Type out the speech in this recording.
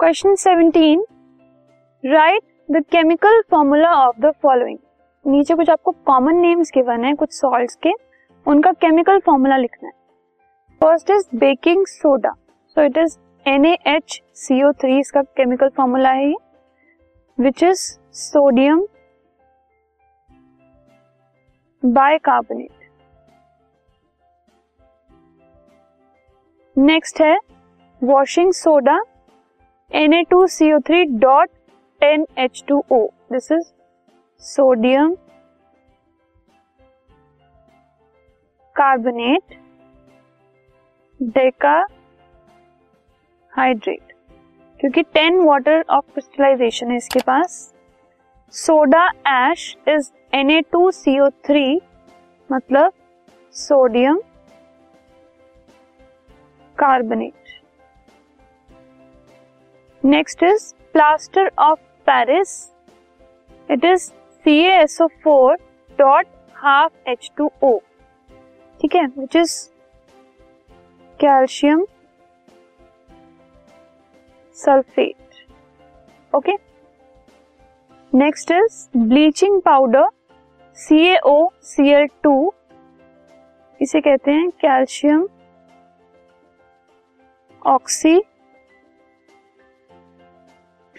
Question 17 write the chemical formula of the following नीचे कुछ आपको कॉमन नेम्स गिवन है, कुछ सॉल्ट्स के, उनका केमिकल फॉर्मूला लिखना है। First is baking soda so it is NaHCO3 इसका केमिकल फॉर्मूला है ये which is sodium bicarbonate next है washing soda Na2CO3 dot 10H2O this is sodium carbonate decahydrate क्योंकि 10 वाटर ऑफ़ क्रिस्टलाइजेशन है इसके पास। सोडा एश इज़ Na2CO3 मतलब sodium carbonate next is plaster of Paris it is C S O four dot half H2O ठीक है which is calcium sulphate okay next is bleaching powder C O C L two इसे कहते हैं calcium